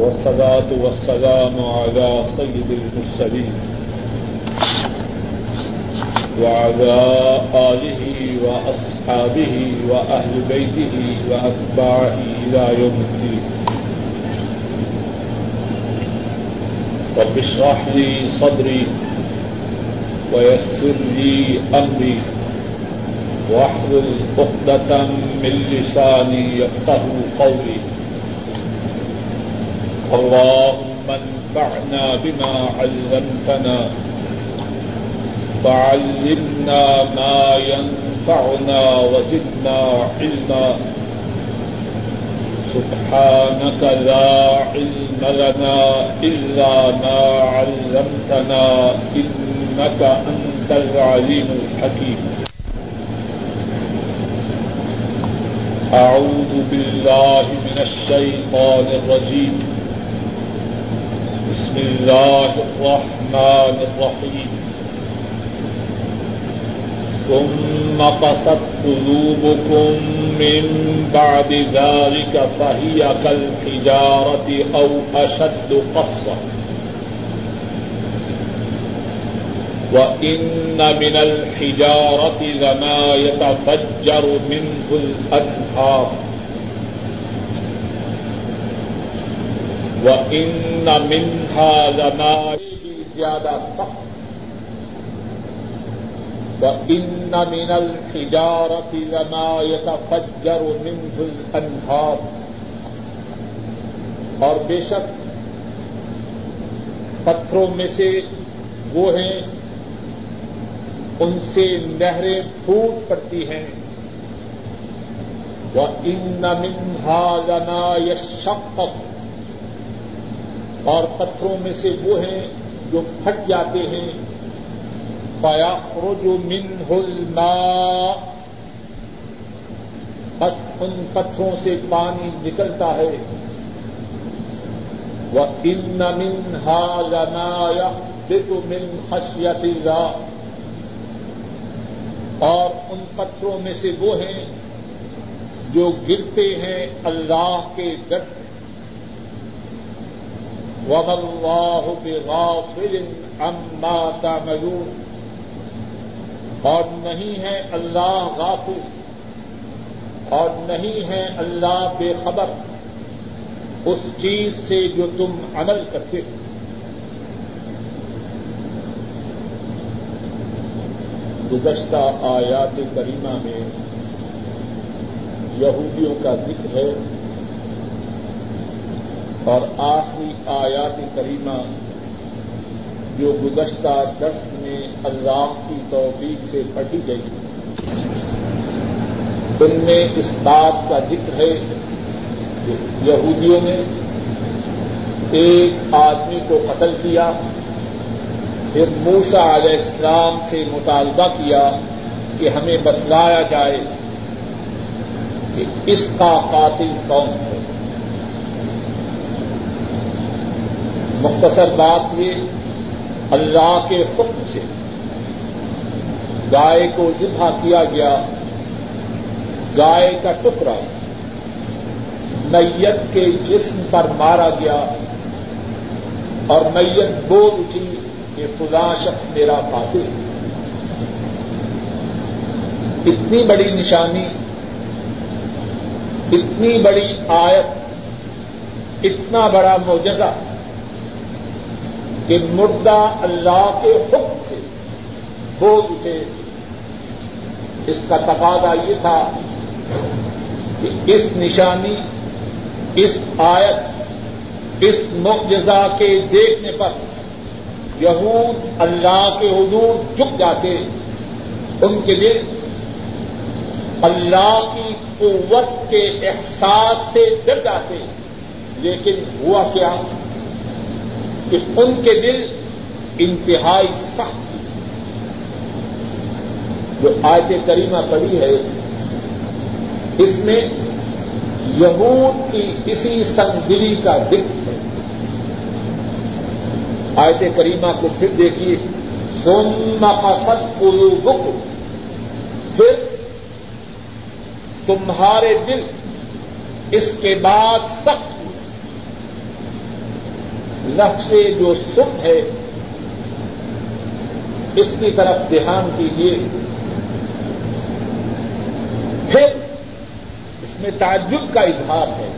والصلاة والسلام على سيد المرسلين وعلى آله وأصحابه وأهل بيته وأتباعه إلى يوم الدين. رب اشرح لي صدري ويسر لي أمري. واحلل عقدة من لساني يفقه قولي. اللهم انفعنا بما علمتنا، فعلمنا ما ينفعنا وزدنا علما. سبحانك لا علم لنا إلا ما علمتنا، إنك أنت العليم الحكيم. أعوذ بالله من الشيطان الرجيم. بسم الله الرحمن الرحيم. ثم قست قلوبكم من بعد ذلك فهي كالحجارة أو أشد قسوة وإن من الحجارة لما يتفجر منه الأنهار. وإن منها لما زيادة سخط وإن من الحجارة لما يتفجر منه الأنهار. اور بے شک پتھروں میں سے وہ ہیں، ان سے نہریں پھوٹ پڑتی ہیں. وہ ان منہا لنا یشق اور پتھروں میں سے وہ ہیں جو پھٹ جاتے ہیں۔ فيخرج منه الماء۔ بس ان پتھروں سے پانی نکلتا ہے۔ وہ ان منہا لما يحبط من خشية الله۔ اور ان پتھروں میں سے وہ ہیں جو گرتے ہیں اللہ کے ڈر سے وَمَا اللَّهُ بِغَافِلٍ عَمَّا تَعْمَلُونَ۔ اور نہیں ہے اللہ غافل، اور نہیں ہے اللہ بے خبر اس چیز سے جو تم عمل کرتے ہو۔ گزشتہ آیات کریمہ میں یہودیوں کا ذکر ہے۔ اور آخری آیات کریمہ جو گزشتہ درس میں اللہ کی توفیق سے پڑھی گئی۔ ان میں اس بات کا ذکر ہے یہودیوں نے ایک آدمی کو قتل کیا، پھر موسا علیہ السلام سے مطالبہ کیا کہ ہمیں بتلایا جائے کہ اس کا قاتل کون ہے۔ مختصر بات یہ اللہ کے حکم سے گائے کو ذبح کیا گیا۔ گائے کا ٹکڑا میت کے جسم پر مارا گیا اور میت بول اٹھی کہ خدا شخص میرا فاتح اتنی بڑی نشانی، اتنی بڑی آیت، اتنا بڑا معجزہ۔ کہ مردہ اللہ کے حکم سے بول اٹھے۔ اس کا تقاضا یہ تھا کہ اس نشانی، اس آیت، اس معجزہ کے دیکھنے پر یہود اللہ کے حضور جھک جاتے۔ ان کے دل اللہ کی قوت کے احساس سے ڈر جاتے۔ لیکن ہوا کیا؟ کہ ان کے دل انتہائی سخت جو آیت کریمہ پڑی ہے، اس میں یہود کی کسی سنگری کا دکھ ہے۔ آیت کریمہ کو پھر دیکھیے۔ سوم کا سب بک پھر تمہارے دل اس کے بعد سخت لفظ سے جو سب ہے، اس کی طرف دھیان کیجیے پھر اس میں تعجب کا اظہار ہے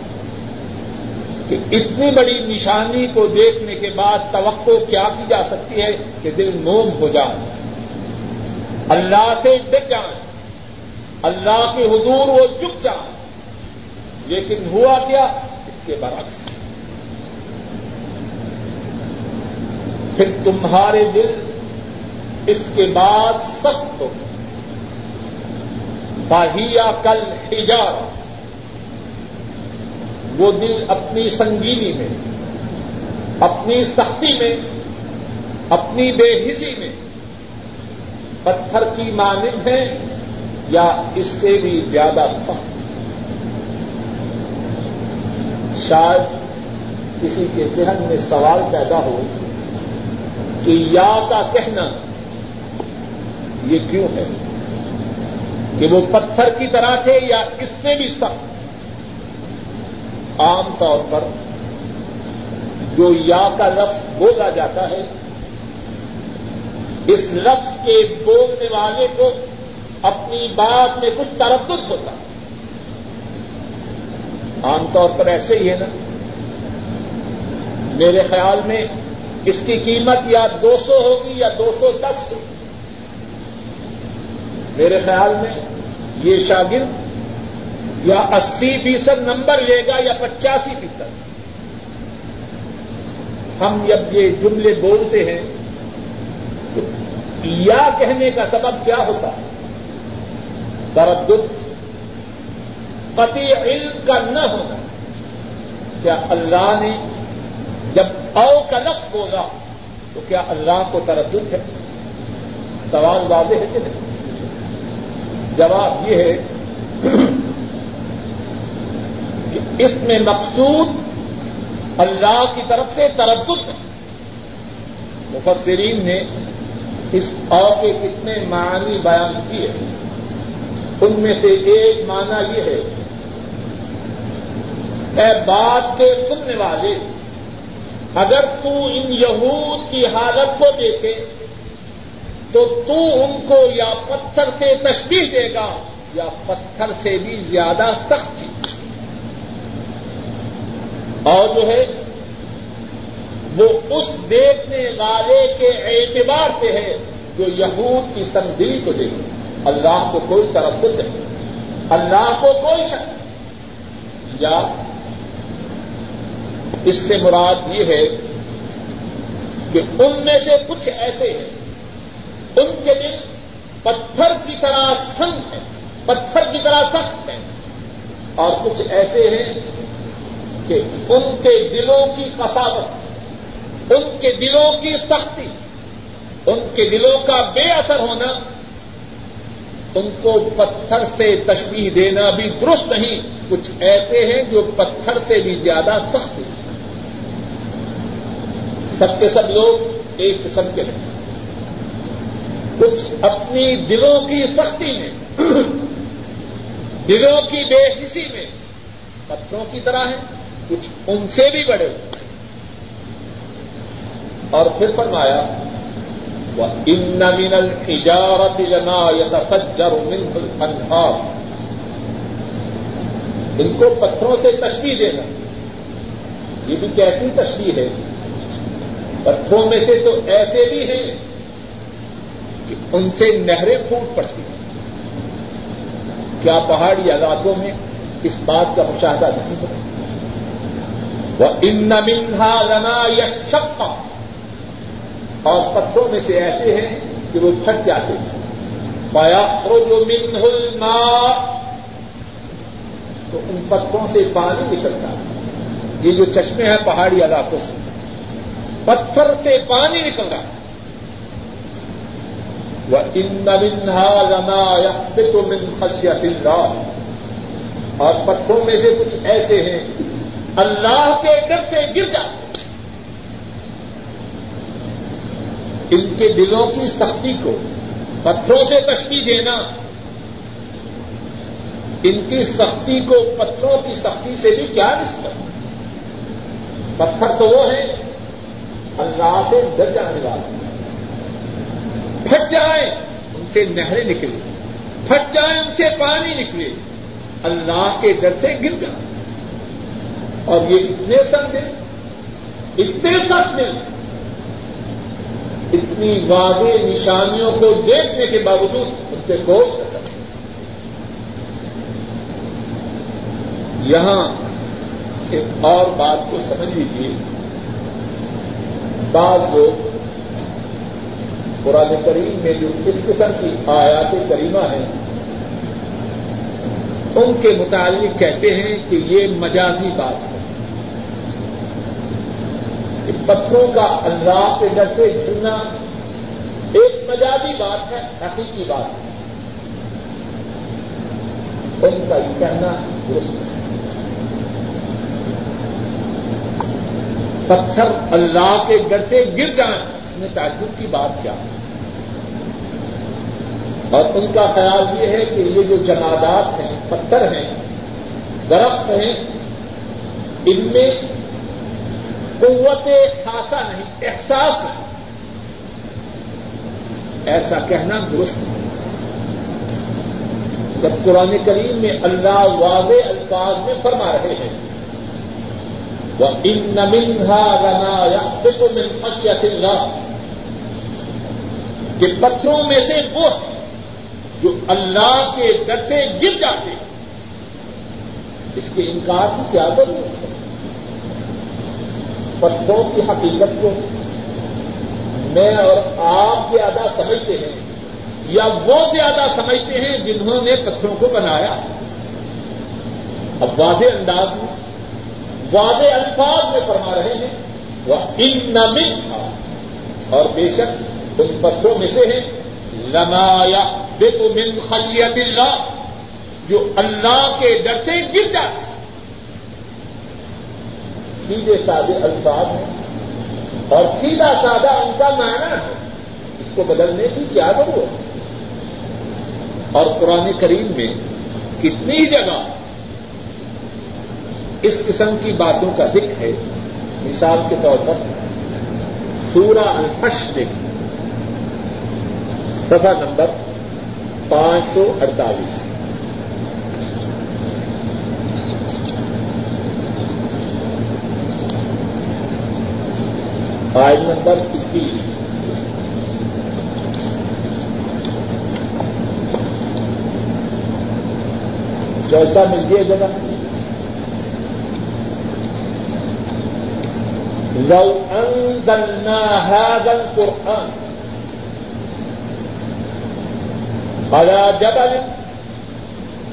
کہ اتنی بڑی نشانی کو دیکھنے کے بعد توقع کیا کی جا سکتی ہے کہ دل موم ہو جائے۔ اللہ سے ڈر جائیں اللہ کے حضور وہ چپ جائیں لیکن ہوا کیا؟ اس کے برعکس۔ پھر تمہارے دل اس کے بعد سخت ہو۔ باہیا کل ہجار وہ دل اپنی سنگینی میں، اپنی سختی میں، اپنی بے حسی میں۔ پتھر کی مانند ہے یا اس سے بھی زیادہ سخت؟ شاید کسی کے ذہن میں سوال پیدا ہو کہ یا کا کہنا یہ کیوں ہے؟ کہ وہ پتھر کی طرح تھے یا اس سے بھی سخت؟ عام طور پر جو یا کا لفظ بولا جاتا ہے، اس لفظ کے بولنے والے کو اپنی بات میں کچھ تردد ہوتا۔ عام طور پر ایسے ہی ہے نا۔ میرے خیال میں اس کی قیمت یا دو سو ہوگی یا دو سو دس ہوگی۔ میرے خیال میں یہ شاگرد یا اسی فیصد نمبر لے گا یا پچاسی فیصد۔ ہم جب یہ جملے بولتے ہیں تو یا کہنے کا سبب کیا ہوتا ہے؟ تردد پتی علم کا نہ ہونا۔ کیا اللہ نے جب او کا لفظ بولا تو کیا اللہ کو تردد ہے؟ سوال واضح ہے کہ نہیں؟ جواب یہ ہے کہ اس میں مقصود اللہ کی طرف سے تردد ہے۔ مفسرین نے اس او کے کتنے معنی بیان کیے ان میں سے ایک معنی یہ ہے، اے بات کے سننے والے اگر تو ان یہود کی حالت کو دیکھے، تو تو ان کو یا پتھر سے تشبیح دے گا، یا پتھر سے بھی زیادہ سخت تھی۔ اور جو ہے، وہ اس دیکھنے والے کے اعتبار سے ہے جو یہود کی سندی کو دیکھے۔ اللہ کو کوئی طرف نہیں، اللہ کو کوئی شک یا اس سے مراد یہ ہے کہ ان میں سے کچھ ایسے ہیں، ان کے دل پتھر کی طرح سنگ ہے پتھر کی طرح سخت ہے اور کچھ ایسے ہیں کہ ان کے دلوں کی کساوت ان کے دلوں کی سختی، ان کے دلوں کا بے اثر ہونا، ان کو پتھر سے تشبیح دینا بھی درست نہیں۔ کچھ ایسے ہیں جو پتھر سے بھی زیادہ سخت ہیں۔ سب کے سب لوگ ایک قسم کے ہیں۔ کچھ اپنی دلوں کی سختی میں، دلوں کی بے حسی میں پتھروں کی طرح ہے کچھ ان سے بھی بڑے۔ اور پھر فرمایا وہ ان من الجارت لنا یتفجر منه الانہار ان کو پتھروں سے تشبیح دینا۔ یہ بھی کیسی تشبیح ہے؟ پتھروں میں سے تو ایسے بھی ہیں کہ ان سے نہریں پھوٹ پڑتی ہیں۔ کیا پہاڑی علاقوں میں اس بات کا مشاہدہ نہیں ہوتا؟ وہ ان منہا لنا یا اور پتھروں میں سے ایسے ہیں کہ وہ پھٹ جاتے ہیں۔ پایا جو منہ الماء۔ تو ان پتھروں سے پانی نکلتا ہے۔ یہ جو چشمے ہیں پہاڑی علاقوں سے۔ پتھر سے پانی نکل رہا ہے۔ وہ ان منہا لنا یا من خشیت اللہ اور پتھروں میں سے کچھ ایسے ہیں، اللہ کے ڈر سے گر جاتے ان کے دلوں کی سختی کو پتھروں سے تشکیل دینا، ان کی سختی کو پتھروں کی سختی سے بھی کیا نسبت؟ پتھر تو وہ ہے اللہ سے ڈر جانے والے۔ پھٹ جائیں، ان سے نہریں نکلے پھٹ جائیں، ان سے پانی نکلے۔ اللہ کے ڈر سے گر جائیں۔ اور یہ اتنے سخت ہیں۔ اتنے سخت ہیں۔ اتنی واضح نشانیوں کو دیکھنے کے باوجود ان سے کوئی اثر نہیں۔ یہاں ایک اور بات کو سمجھ لیجیے بعض لوگ قرآن کریم میں جو اس قسم کی آیات کریمہ ہیں، ان کے متعلق کہتے ہیں کہ یہ مجازی بات ہے۔ کہ پتھروں کا اللہ کے ڈر سے جڑنا ایک مجازی بات ہے، حقیقی بات ہے۔ ان کا یہ کہنا درست پتھر اللہ کے ڈر سے گر جائیں۔ اس میں تعجب کی بات کیا؟ اور ان کا خیال یہ ہے کہ یہ جو جمادات ہیں، پتھر ہیں، درخت ہیں، ان میں قوت خاصا نہیں، احساس نہیں۔ ایسا کہنا درست نہیں۔ جب قرآن کریم میں اللہ واضح الفاظ میں فرما رہے ہیں وہ ان نمنہا رنا یا من خشیت اللہ کہ پتھروں میں سے وہ جو اللہ کے ڈر سے گر جاتے ہیں۔ اس کے انکار کی کیا ضرورت ہے؟ پتھروں کی حقیقت کو میں اور آپ زیادہ سمجھتے ہیں یا وہ زیادہ سمجھتے ہیں جنہوں نے پتھروں کو بنایا اب واضح انداز میں واضح الفاظ میں فرما رہے ہیں۔ وہ ان نمن تھا اور بے شک ان پتھروں میں سے ہیں۔ لمایا بے تو من خشیت اللہ جو اللہ کے ڈر سے گر جاتے سیدھے سادے الفاظ ہیں۔ اور سیدھا سادہ ان کا معنی ہے۔ اس کو بدلنے کی کیا ضرورت ہے؟ اور قرآن کریم میں کتنی جگہ اس قسم کی باتوں کا ذکر ہے، مثال کے طور پر سورہ الفش دیکھیں۔ سفا نمبر پانچ سو اڑتالیس۔ آئل نمبر اکیس۔ جیسا مل گیا جگہ لو انزلنا هذا القرآن. على جبل.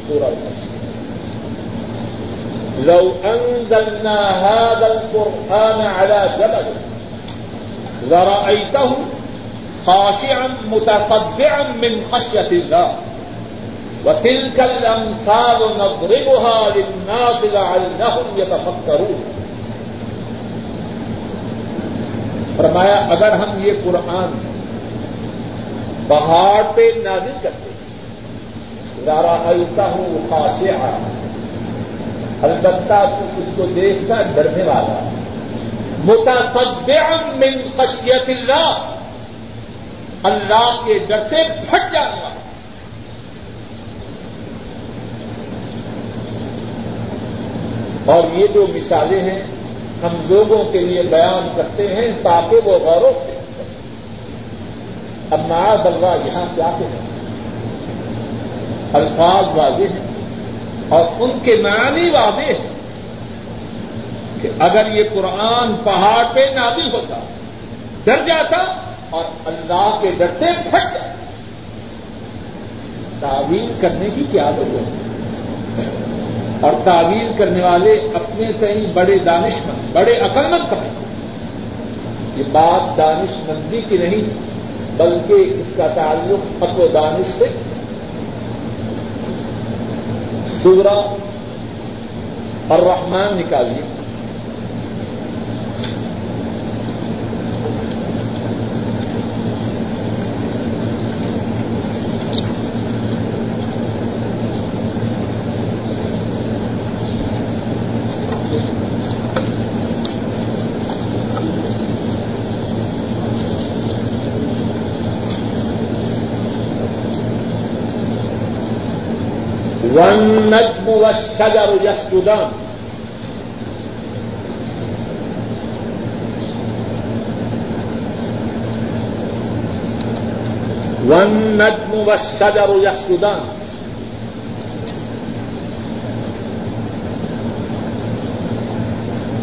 سورة لو أنزلنا هذا القرآن على جبل لرأيته خاشعا متصدعا من خشية الله. وتلك الأمثال نضربها للناس لعلهم يتفكرون. فرمایا، اگر ہم یہ قرآن پہاڑ پہ نازل کرتے ذرا التا ہوں خاصے آ البتہ تو اس کو دیکھ کر ڈرنے والا متصدعا من خشیت اللہ اللہ کے ڈر سے پھٹ جانے والا۔ اور یہ جو مثالیں ہیں ہم لوگوں کے لیے بیان کرتے ہیں تاکہ وہ غور و فکر اب معاذ اللہ یہاں کیا ہیں؟ الفاظ واضح ہیں اور ان کے معنی واضح ہیں کہ اگر یہ قرآن پہاڑ پہ نازل ہوتا، ڈر جاتا اور اللہ کے ڈر سے پھٹ جاتا۔ تعویل کرنے کی کیا ضرورت ہے؟ اور تعویل کرنے والے اپنے تئیں بڑے دانش مند بڑے عقلمند سمجھتے یہ بات دانش مندی کی نہیں، بلکہ اس کا تعلق و دانش سے۔ سورہ اور رحمان نکالیے۔ ون نجم و شجر یسٹودن ون نجم و شجر یسٹودن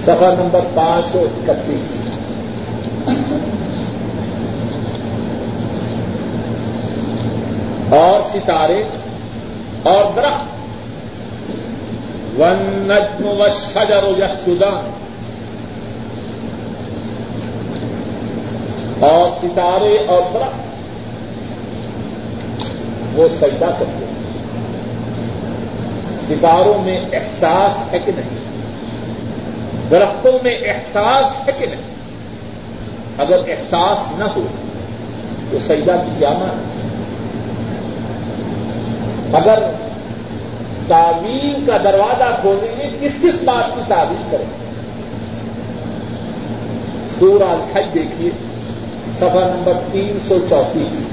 سفر نمبر پانچ سو اکتیس. اور ستارے اور درخت۔ ون نجم و شجر و یسودان اور ستارے اور درخت۔ وہ سجدہ کرتے ہیں۔ ستاروں میں احساس ہے کہ نہیں؟ درختوں میں احساس ہے کہ نہیں؟ اگر احساس نہ ہو تو سجدہ کی جانا اگر تعویل کا دروازہ کھولیں گے کس کس بات کی تعویل کریں؟ سورہ الحج دیکھیے سفر نمبر تین سو چونتیس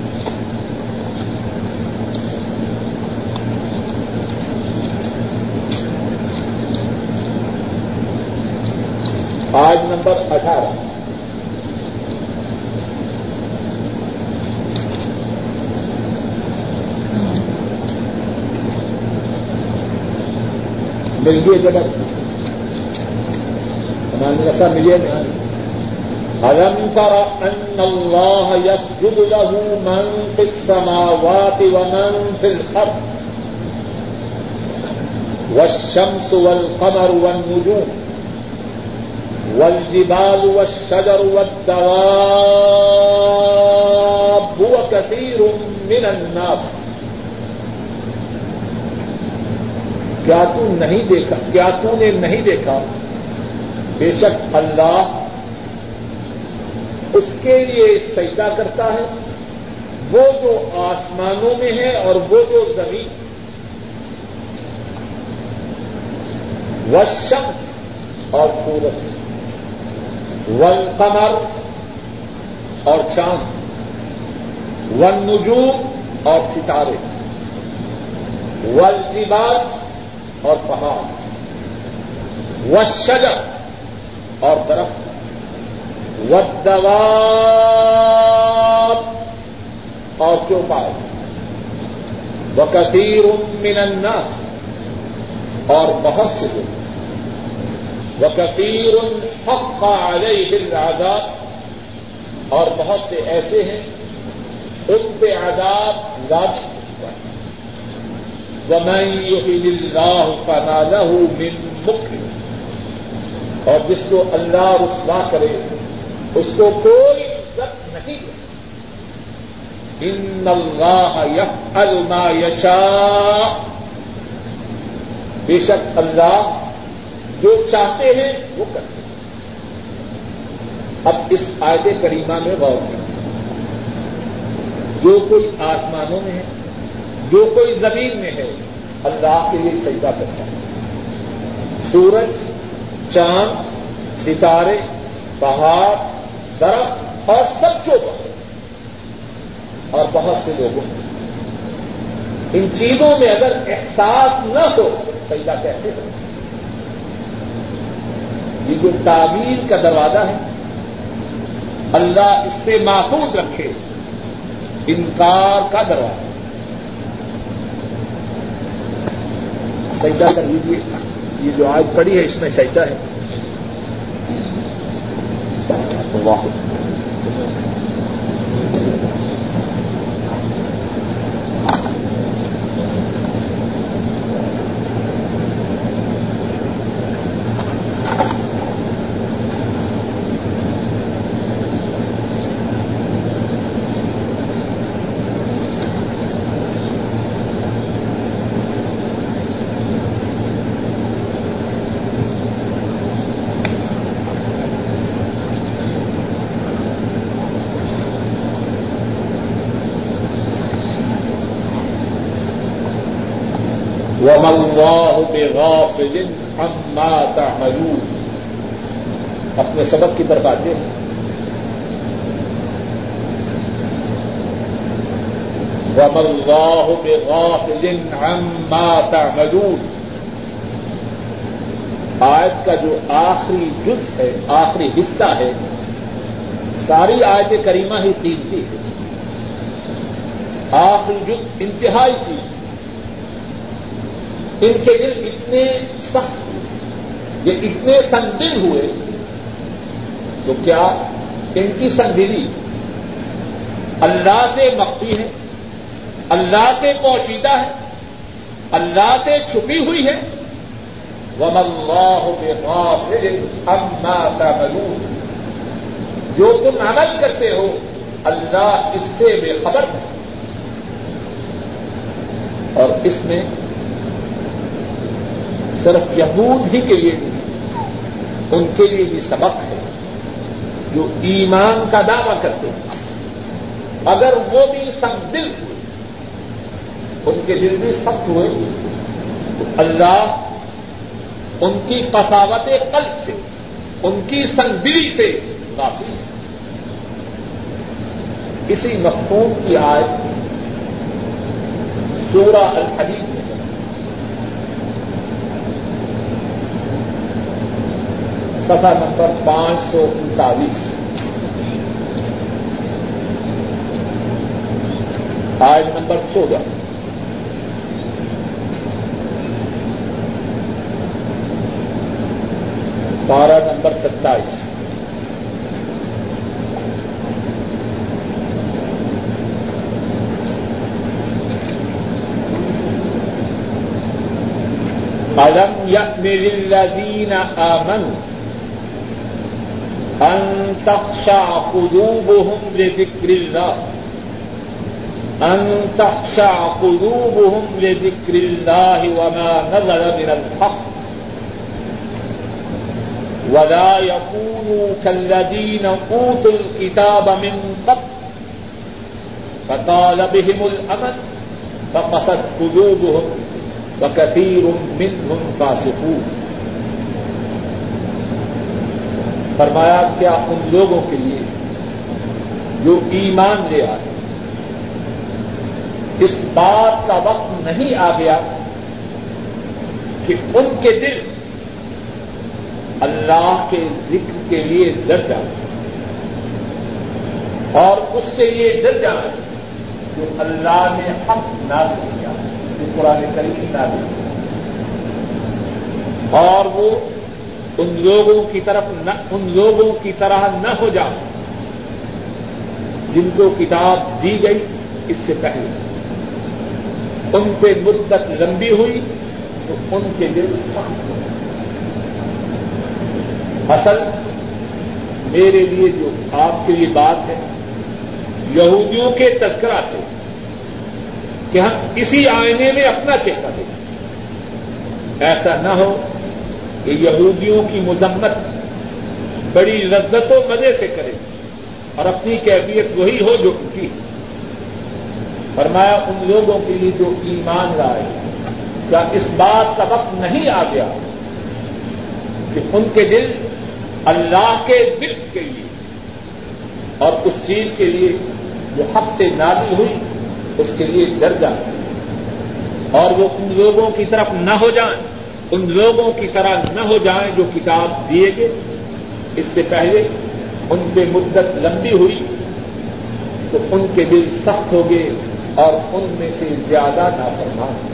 آج نمبر اٹھارہ۔ ملیے جگت ہمارے ایسا ملیے نہیں۔ ألم تر أن الله يسجد له من في السماوات ومن في الأرض والشمس والقمر والنجوم والجبال والشجر والدواب وكثير من الناس کیا تو نہیں دیکھا؟ کیا تو نے نہیں دیکھا؟ بے شک اللہ اس کے لیے سجدہ کرتا ہے۔ وہ جو آسمانوں میں ہے اور وہ جو زمین۔ و شخص اور سورج۔ ون قمر اور چاند۔ ون نجوم اور ستارے۔ ول اور پہاڑ و شجر اور درخت و دوا اور چوپائے و کثیر من الناس اور بہت سے لوگ وکیر حق علیہ العذاب اور بہت سے ایسے ہیں، ان پہ عذاب لانے ومن يهن الله فما له من مكرم اور جس کو اللہ رسوا کرے، اس کو کوئی عزت نہیں دے سکتی ان اللہ يفعل ما يشاء۔ بے شک اللہ جو چاہتے ہیں، وہ کرتے ہیں۔ اب اس آئے کریمہ میں غور کریں۔ جو کوئی آسمانوں میں ہے جو کوئی زمین میں ہے، اللہ کے لیے سجدہ کرتا ہے۔ سورج، چاند، ستارے، پہاڑ، درخت، اور سب چوبا اور بہت سے لوگوں ان چیزوں میں اگر احساس نہ ہو، سجدہ کیسے ہو؟ یہ جو تعبیر کا دروازہ ہے، اللہ اس سے محفوظ رکھے۔ انکار کا دروازہ۔ سجدہ کر لیجیے یہ جو آج پڑی ہے اس میں سجدہ ہے۔ واہ غافل عما تعملون؟ اپنے سبق کی طرف آتے ہیں۔ وم اللہ بغافل عما تعملون۔ آیت کا جو آخری جز ہے، آخری حصہ ہے، ساری آیت کریمہ ہی قیمتی ہے۔ آخری جز انتہائی کی ان کے دل اتنے سخت یہ اتنے سنگل ہوئے تو کیا ان کی سنگلی اللہ سے مخفی ہے؟ اللہ سے پوشیدہ ہے؟ اللہ سے چھپی ہوئی ہے؟ وم اللہ تعملون۔ جو تم عمل کرتے ہو، اللہ اس سے بے خبر ہے۔ اور اس میں صرف یہود ہی کے لیے نہیں ان کے لیے بھی سبق ہے جو ایمان کا دعوی کرتے ہیں۔ اگر وہ بھی سخت دل ہوئے، ان کے دل بھی سخت ہوئے، تو اللہ ان کی پساوت قلب سے، ان کی سنگدلی سے کافی ہے۔ اسی مفہوم کی آج سورہ الحدیث میں سفا نمبر پانچ سو انتالیس۔ آج نمبر سولہ پارہ نمبر ستائیس۔ الم يأمر الذين آمنوا أن تخشع قلوبهم لذكر الله. أن تخشع قلوبهم لذكر الله وما نزل من الحق. ولا يكونوا كالذين أوتوا الكتاب من قبل فطال بهم الأمل فقست قلوبهم وكثير منهم فاسقون. فرمایا کیا ان لوگوں کے لیے جو ایمان لے آئے؟ اس بات کا وقت نہیں آ گیا کہ ان کے دل اللہ کے ذکر کے لیے ڈر جائے اور اس کے لیے ڈر جائے جو اللہ نے حق نازل کیا، جو قرآن کریم نازل کیا۔ اور وہ ان لوگوں کی طرف نہ ان لوگوں کی طرح نہ ہو جائے جن کو کتاب دی گئی اس سے پہلے۔ ان پہ مدت لمبی ہوئی تو ان کے دل سخت ہو اصل میرے لیے جو آپ کے لیے بات ہے، یہودیوں کے تذکرہ سے کہ ہم اسی آئینے میں اپنا چہرہ دیں ایسا نہ ہو کہ یہودیوں کی مذمت بڑی لذت و مزے سے کرے اور اپنی کیفیت وہی ہو جو ان کی فرمایا، ان لوگوں کے لیے جو ایمان لائے، کیا اس بات کا وقت نہیں آ گیا کہ ان کے دل اللہ کے دل کے لیے اور اس چیز کے لیے جو حق سے نادی ہوئی، اس کے لیے ڈر جائیں اور وہ ان لوگوں کی طرف نہ ہو جائیں؟ ان لوگوں کی طرح نہ ہو جائیں جو کتاب دیے گئے۔ اس سے پہلے ان پہ مدت لمبی ہوئی تو ان کے دل سخت ہو گئے اور ان میں سے زیادہ نافرمان۔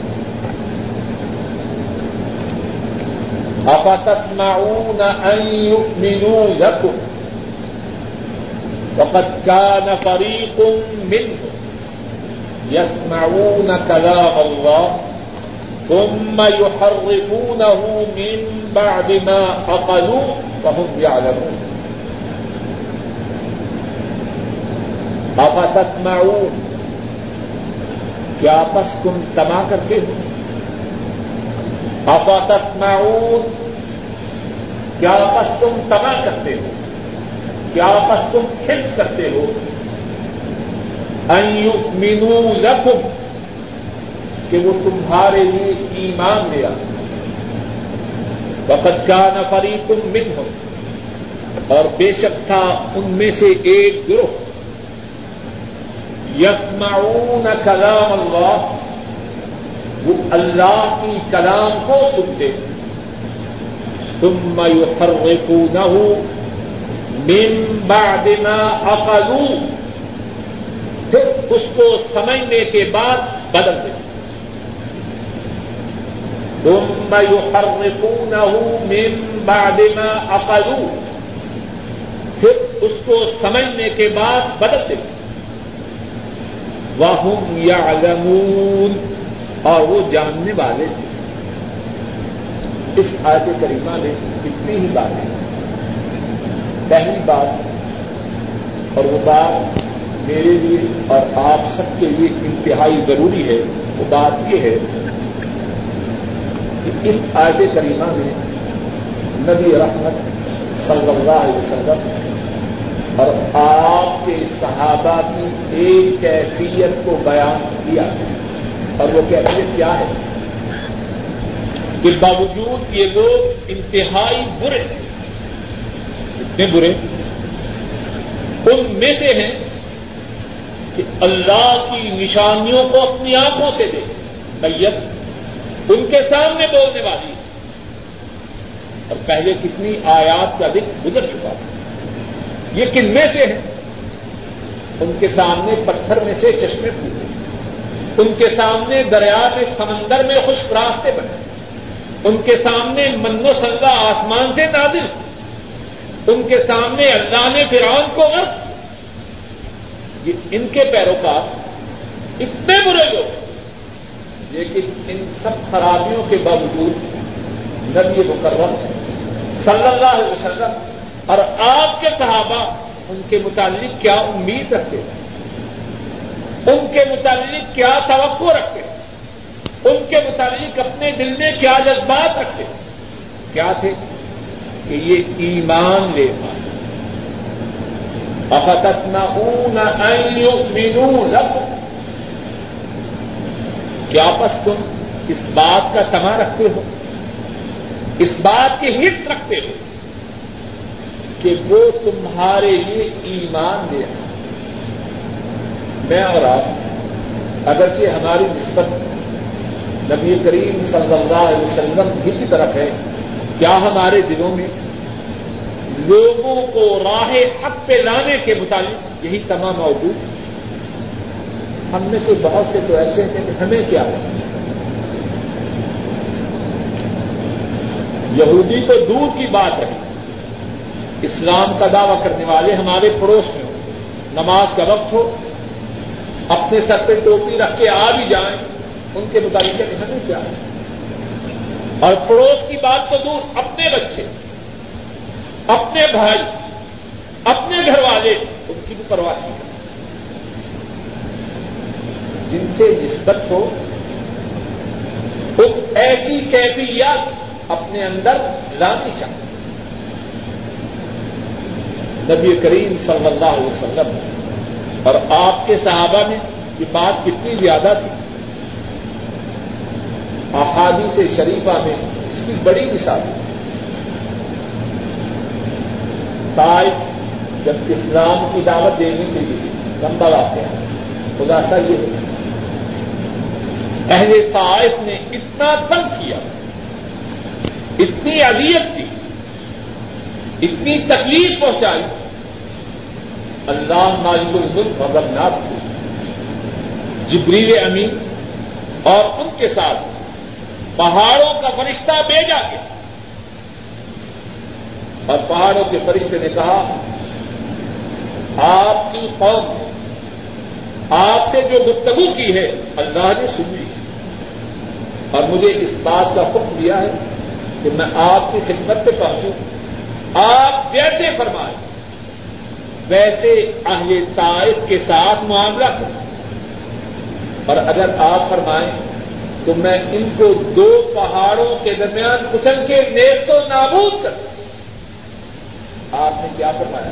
افتطمعون ان يؤمنوا لكم؟ وقد كان فريق منهم يسمعون كلام الله ثم يحرفونه من بعد ما عقلوه وهم يعلمون. افتطمعون کیا پس تم تما کرتے ہو افتطمعون کیا پس تم تما کرتے ہو کیا پس تم کھلس کرتے ہو ان مینو لکم کہ وہ تمہارے لیے ایمان لیا وقت کا نفری تم من ہو اور بے شک تھا ان میں سے ایک گروہ۔ یسمعون کلام اللہ، وہ اللہ کی کلام کو سنتے ثم يفرقونه من بعد ما عقلوا پھر اس کو سمجھنے کے بعد بدل دیں ثم يحرفونه من بعد ما عقلوا پھر اس کو سمجھنے کے بعد بدل دیں وهم يعلمون اور وہ جاننے والے تھے اس آیت کریمہ میں کتنی ہی باتیں پہلی بات اور وہ بات میرے لیے اور آپ سب کے لیے انتہائی ضروری ہے، وہ بات یہ ہے کہ اس آیت کریمہ میں نبی رحمت صلی اللہ علیہ وسلم اور آپ کے صحابہ کی ایک کیفیت کو بیان کیا اور وہ کیفیت کیا ہے؟ کہ باوجود یہ لوگ انتہائی برے اتنے برے؟ ان میں سے ہیں کہ اللہ کی نشانیوں کو اپنی آنکھوں سے دے میت ان کے سامنے بولنے والی۔ اور پہلے کتنی آیات کا دن گزر چکا تھا۔ یہ کن میں سے ہیں ان کے سامنے پتھر میں سے چشمے پھوٹے۔ ان کے سامنے دریا میں سمندر میں خشک راستے بنے۔ ان کے سامنے من و سلوا آسمان سے نازل۔ ان کے سامنے اللہ نے فرعون کو غرق۔ یہ ان کے پیروکار اتنے برے لوگ۔ لیکن ان سب خرابیوں کے باوجود نبی مکرم صلی اللہ علیہ وسلم اور آپ کے صحابہ ان کے متعلق کیا امید رکھتے ان کے متعلق کیا توقع رکھتے ان کے متعلق اپنے دل میں کیا جذبات رکھتے کیا تھے کہ یہ ایمان لے پائے۔ افتت نہ اون مینو لگ کیا پس تم اس بات کا تما رکھتے ہو، اس بات کی ہت رکھتے ہو کہ وہ تمہارے لیے ایمان دے رہا میں اور آپ اگرچہ ہماری نسبت نبی کریم صلی اللہ علیہ وسلم ہی کی طرف ہے، کیا ہمارے دلوں میں لوگوں کو راہ حق پہ لانے کے متعلق یہی تمام موجود؟ ہم میں سے بہت سے تو ایسے تھے کہ ہمیں کیا ہے؟ یہودی تو دور کی بات ہے۔ اسلام کا دعوی کرنے والے ہمارے پڑوس میں ہو نماز کا وقت ہو۔ اپنے سر پہ ٹوپی رکھ کے آ بھی جائیں۔ ان کے مطابق ہمیں کیا ہے؟ اور پڑوس کی بات تو دور۔ اپنے بچے، اپنے بھائی، اپنے گھر والے، ان کی بھی پرواہ نہیں۔ جن سے نسبت ہو ایک ایسی کیفیات اپنے اندر لانی چاہیے نبی کریم صلی اللہ علیہ وسلم اور آپ کے صحابہ میں یہ بات کتنی زیادہ تھی۔ احادی سے شریفہ میں اس کی بڑی مثال۔ ہے طائف جب اسلام کی دعوت دینے کے لیے لمبا واقع ہے خلاصہ یہ ہے۔ اہل طائف نے اتنا تنگ کیا، اتنی اذیت کی، اتنی تکلیف پہنچائی۔ اللہ مالک الملک غضبناک کو جبریل امین اور ان کے ساتھ پہاڑوں کا فرشتہ بھیجا گیا۔ اور پہاڑوں کے فرشتے نے کہا، آپ کی قوم آپ سے جو گفتگو کی ہے، اللہ نے سن لی۔ اور مجھے اس بات کا حکم دیا ہے کہ میں آپ کی خدمت پہ پہنچوں۔ آپ جیسے فرمائیں، ویسے اہل طائف کے ساتھ معاملہ کروں اور اگر آپ فرمائیں تو میں ان کو دو پہاڑوں کے درمیان کچل کے نیک کو نابود کر آپ نے کیا فرمایا؟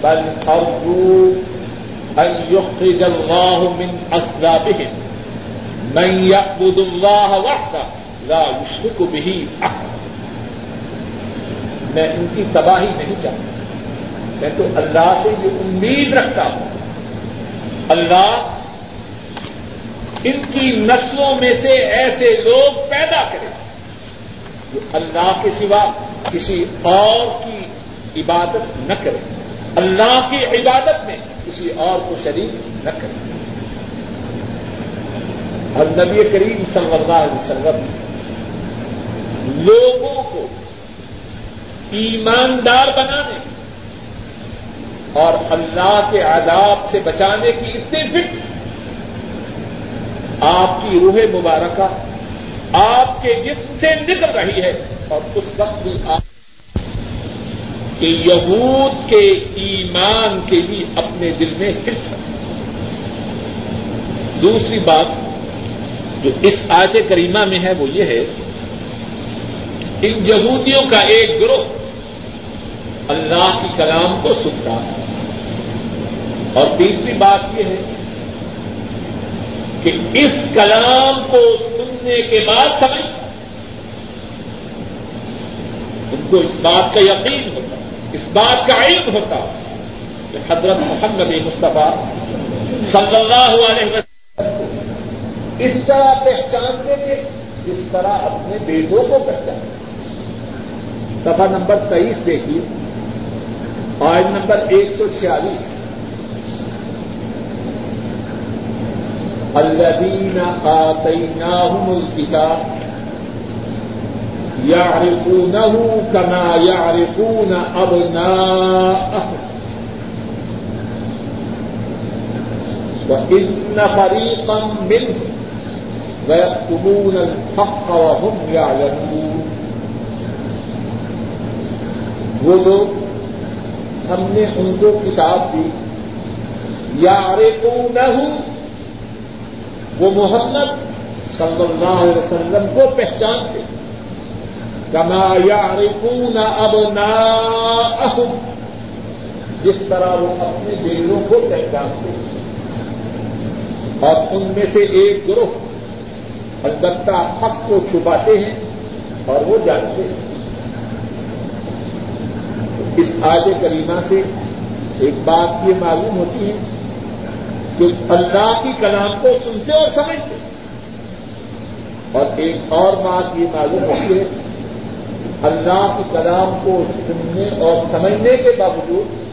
بل ارجو ان يخرج الله من اصلابهم من يعبد الله وحده لا يشرك به احد میں ان کی تباہی نہیں چاہتا. میں تو اللہ سے یہ امید رکھتا ہوں. اللہ ان کی نسلوں میں سے ایسے لوگ پیدا کرے. جو اللہ کے سوا کسی اور کی عبادت نہ کرے. اللہ کی عبادت میں کسی اور کو شریک نہ کرے۔ اور نبی کریم صلی اللہ علیہ وسلم لوگوں کو ایماندار بنانے اور اللہ کے عذاب سے بچانے کی اتنی فکر، آپ کی روح مبارکہ، آپ کے جسم سے نکل رہی ہے اور اس وقت بھی آپ کہ یہود کے ایمان کے بھی اپنے دل میں حصہ دوسری بات جو اس آیت کریمہ میں ہے وہ یہ ہے، ان یہودیوں کا ایک گروہ اللہ کی کلام کو سنتا ہے۔ اور تیسری بات یہ ہے کہ اس کلام کو سننے کے بعد سمجھ۔ ان کو اس بات کا یقین ہوتا اس بات کا علم ہوتا کہ حضرت محمد مصطفیٰ صلی اللہ علیہ وسلم اس طرح پہچانتے تھے جس طرح اپنے بیٹوں کو پہچانتے سفا نمبر تیئیس دیکھیے۔ آئن نمبر ایک سو چھیالیس۔ الذين آتيناهم الكتاب يعرفونه كما يعرفون أبناءهم. وإن فريقا منهم ليكتبون الحق وهم يعلمون. وہ لوگ ہم نے ان کو کتاب دی. یار کو وہ محمد صلی اللہ علیہ وسلم کو پہچانتے. کما یارکون اب نا جس طرح وہ اپنے بیٹوں کو پہچانتے اور ان میں سے ایک گروہ البتہ حق کو چھپاتے ہیں اور وہ جانتے ہیں. اس آج کریمہ سے ایک بات یہ معلوم ہوتی ہے کہ اللہ کی کلام کو سنتے اور سمجھتے اور ایک اور بات یہ معلوم ہوتی ہے اللہ کی کلام کو سننے اور سمجھنے کے باوجود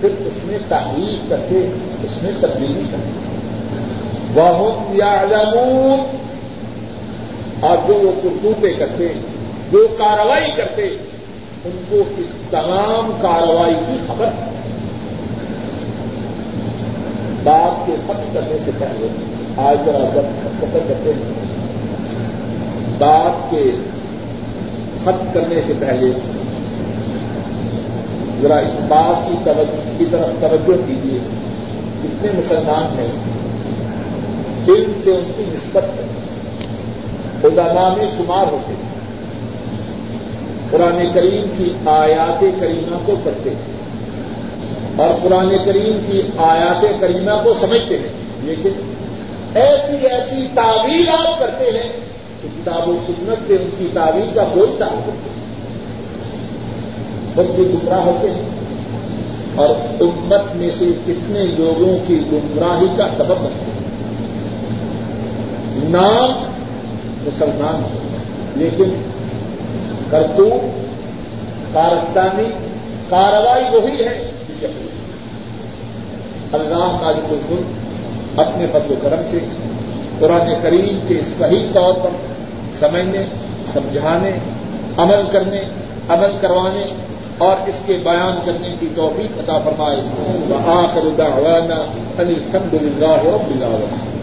پھر اس میں تحریر کرتے، اس میں تبدیلی کرتے۔ وہ یا اور جو وہ کرتوتے کرتے، جو کاروائی کرتے، ان کو اس تمام کاروائی کی خبر بات کے ختم کرنے سے پہلے آج ذرا ختم کرتے ہیں۔ بات کے ختم کرنے سے پہلے ذرا اس بات کی کی طرف توجہ کیجیے۔ کتنے مسلمان ہیں؟ دل سے ان کی نسبت ہے۔ علماء میں شمار ہوتے ہیں۔ قرآن کریم کی آیات کریمہ کو پڑھتے ہیں۔ اور قرآن کریم کی آیات کریمہ کو سمجھتے ہیں۔ لیکن ایسی ایسی تعویل آپ کرتے ہیں کتاب و سنت سے ان کی تعویل کا کوئی تعلق نہیں۔ بچے گمراہ ہوتے ہیں۔ اور امت میں سے کتنے لوگوں کی گمراہی کا سبب بنتے ہیں۔ نام مسلمان لیکن کرتوت کارستانی کاروائی وہی ہے۔ اللہ مالک الخل اپنے فضل و کرم سے قرآن کریم کے صحیح طور پر سمجھنے، سمجھانے، عمل کرنے، عمل کروانے اور اس کے بیان کرنے کی توفیق عطا فرمائے۔ آخر دعوانا ان الحمد للہ رب العالمین۔